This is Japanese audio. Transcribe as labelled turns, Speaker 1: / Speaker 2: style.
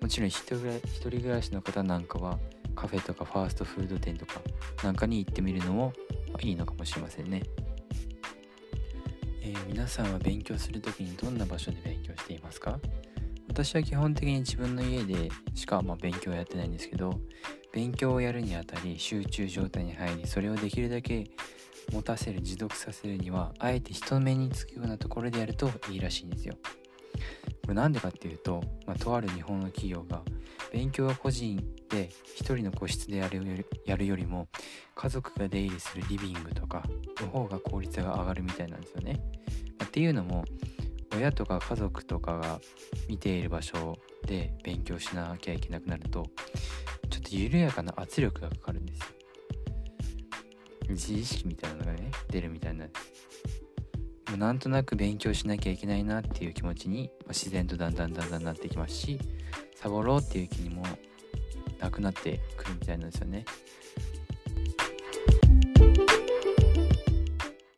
Speaker 1: もちろん一人暮らしの方なんかはカフェとかファーストフード店とかなんかに行ってみるのもいいのかもしれませんね、えー、皆さんは勉強する時にどんな場所で勉強していますか？私は基本的に自分の家でしかま勉強はやってないんですけど勉強をやるにあたり集中状態に入りそれをできるだけ持たせる持続させるにはあえて人目につくようなところでやるといいらしいんですよ。これなんでかっていうと、まあ、とある日本の企業が勉強は個人で一人の個室でやるよりも家族が出入りするリビングとかの方が効率が上がるみたいなんですよね。まあ、っていうのも親とか家族とかが見ている場所で勉強しなきゃいけなくなるとちょっと緩やかな圧力がかかるんですよ。自意識みたいなのがね出るみたいなんですなんとなく勉強しなきゃいけないなっていう気持ちに自然とだんだんだんだんなってきますしサボろうっていう気にもなくなってくるみたいなんですよね。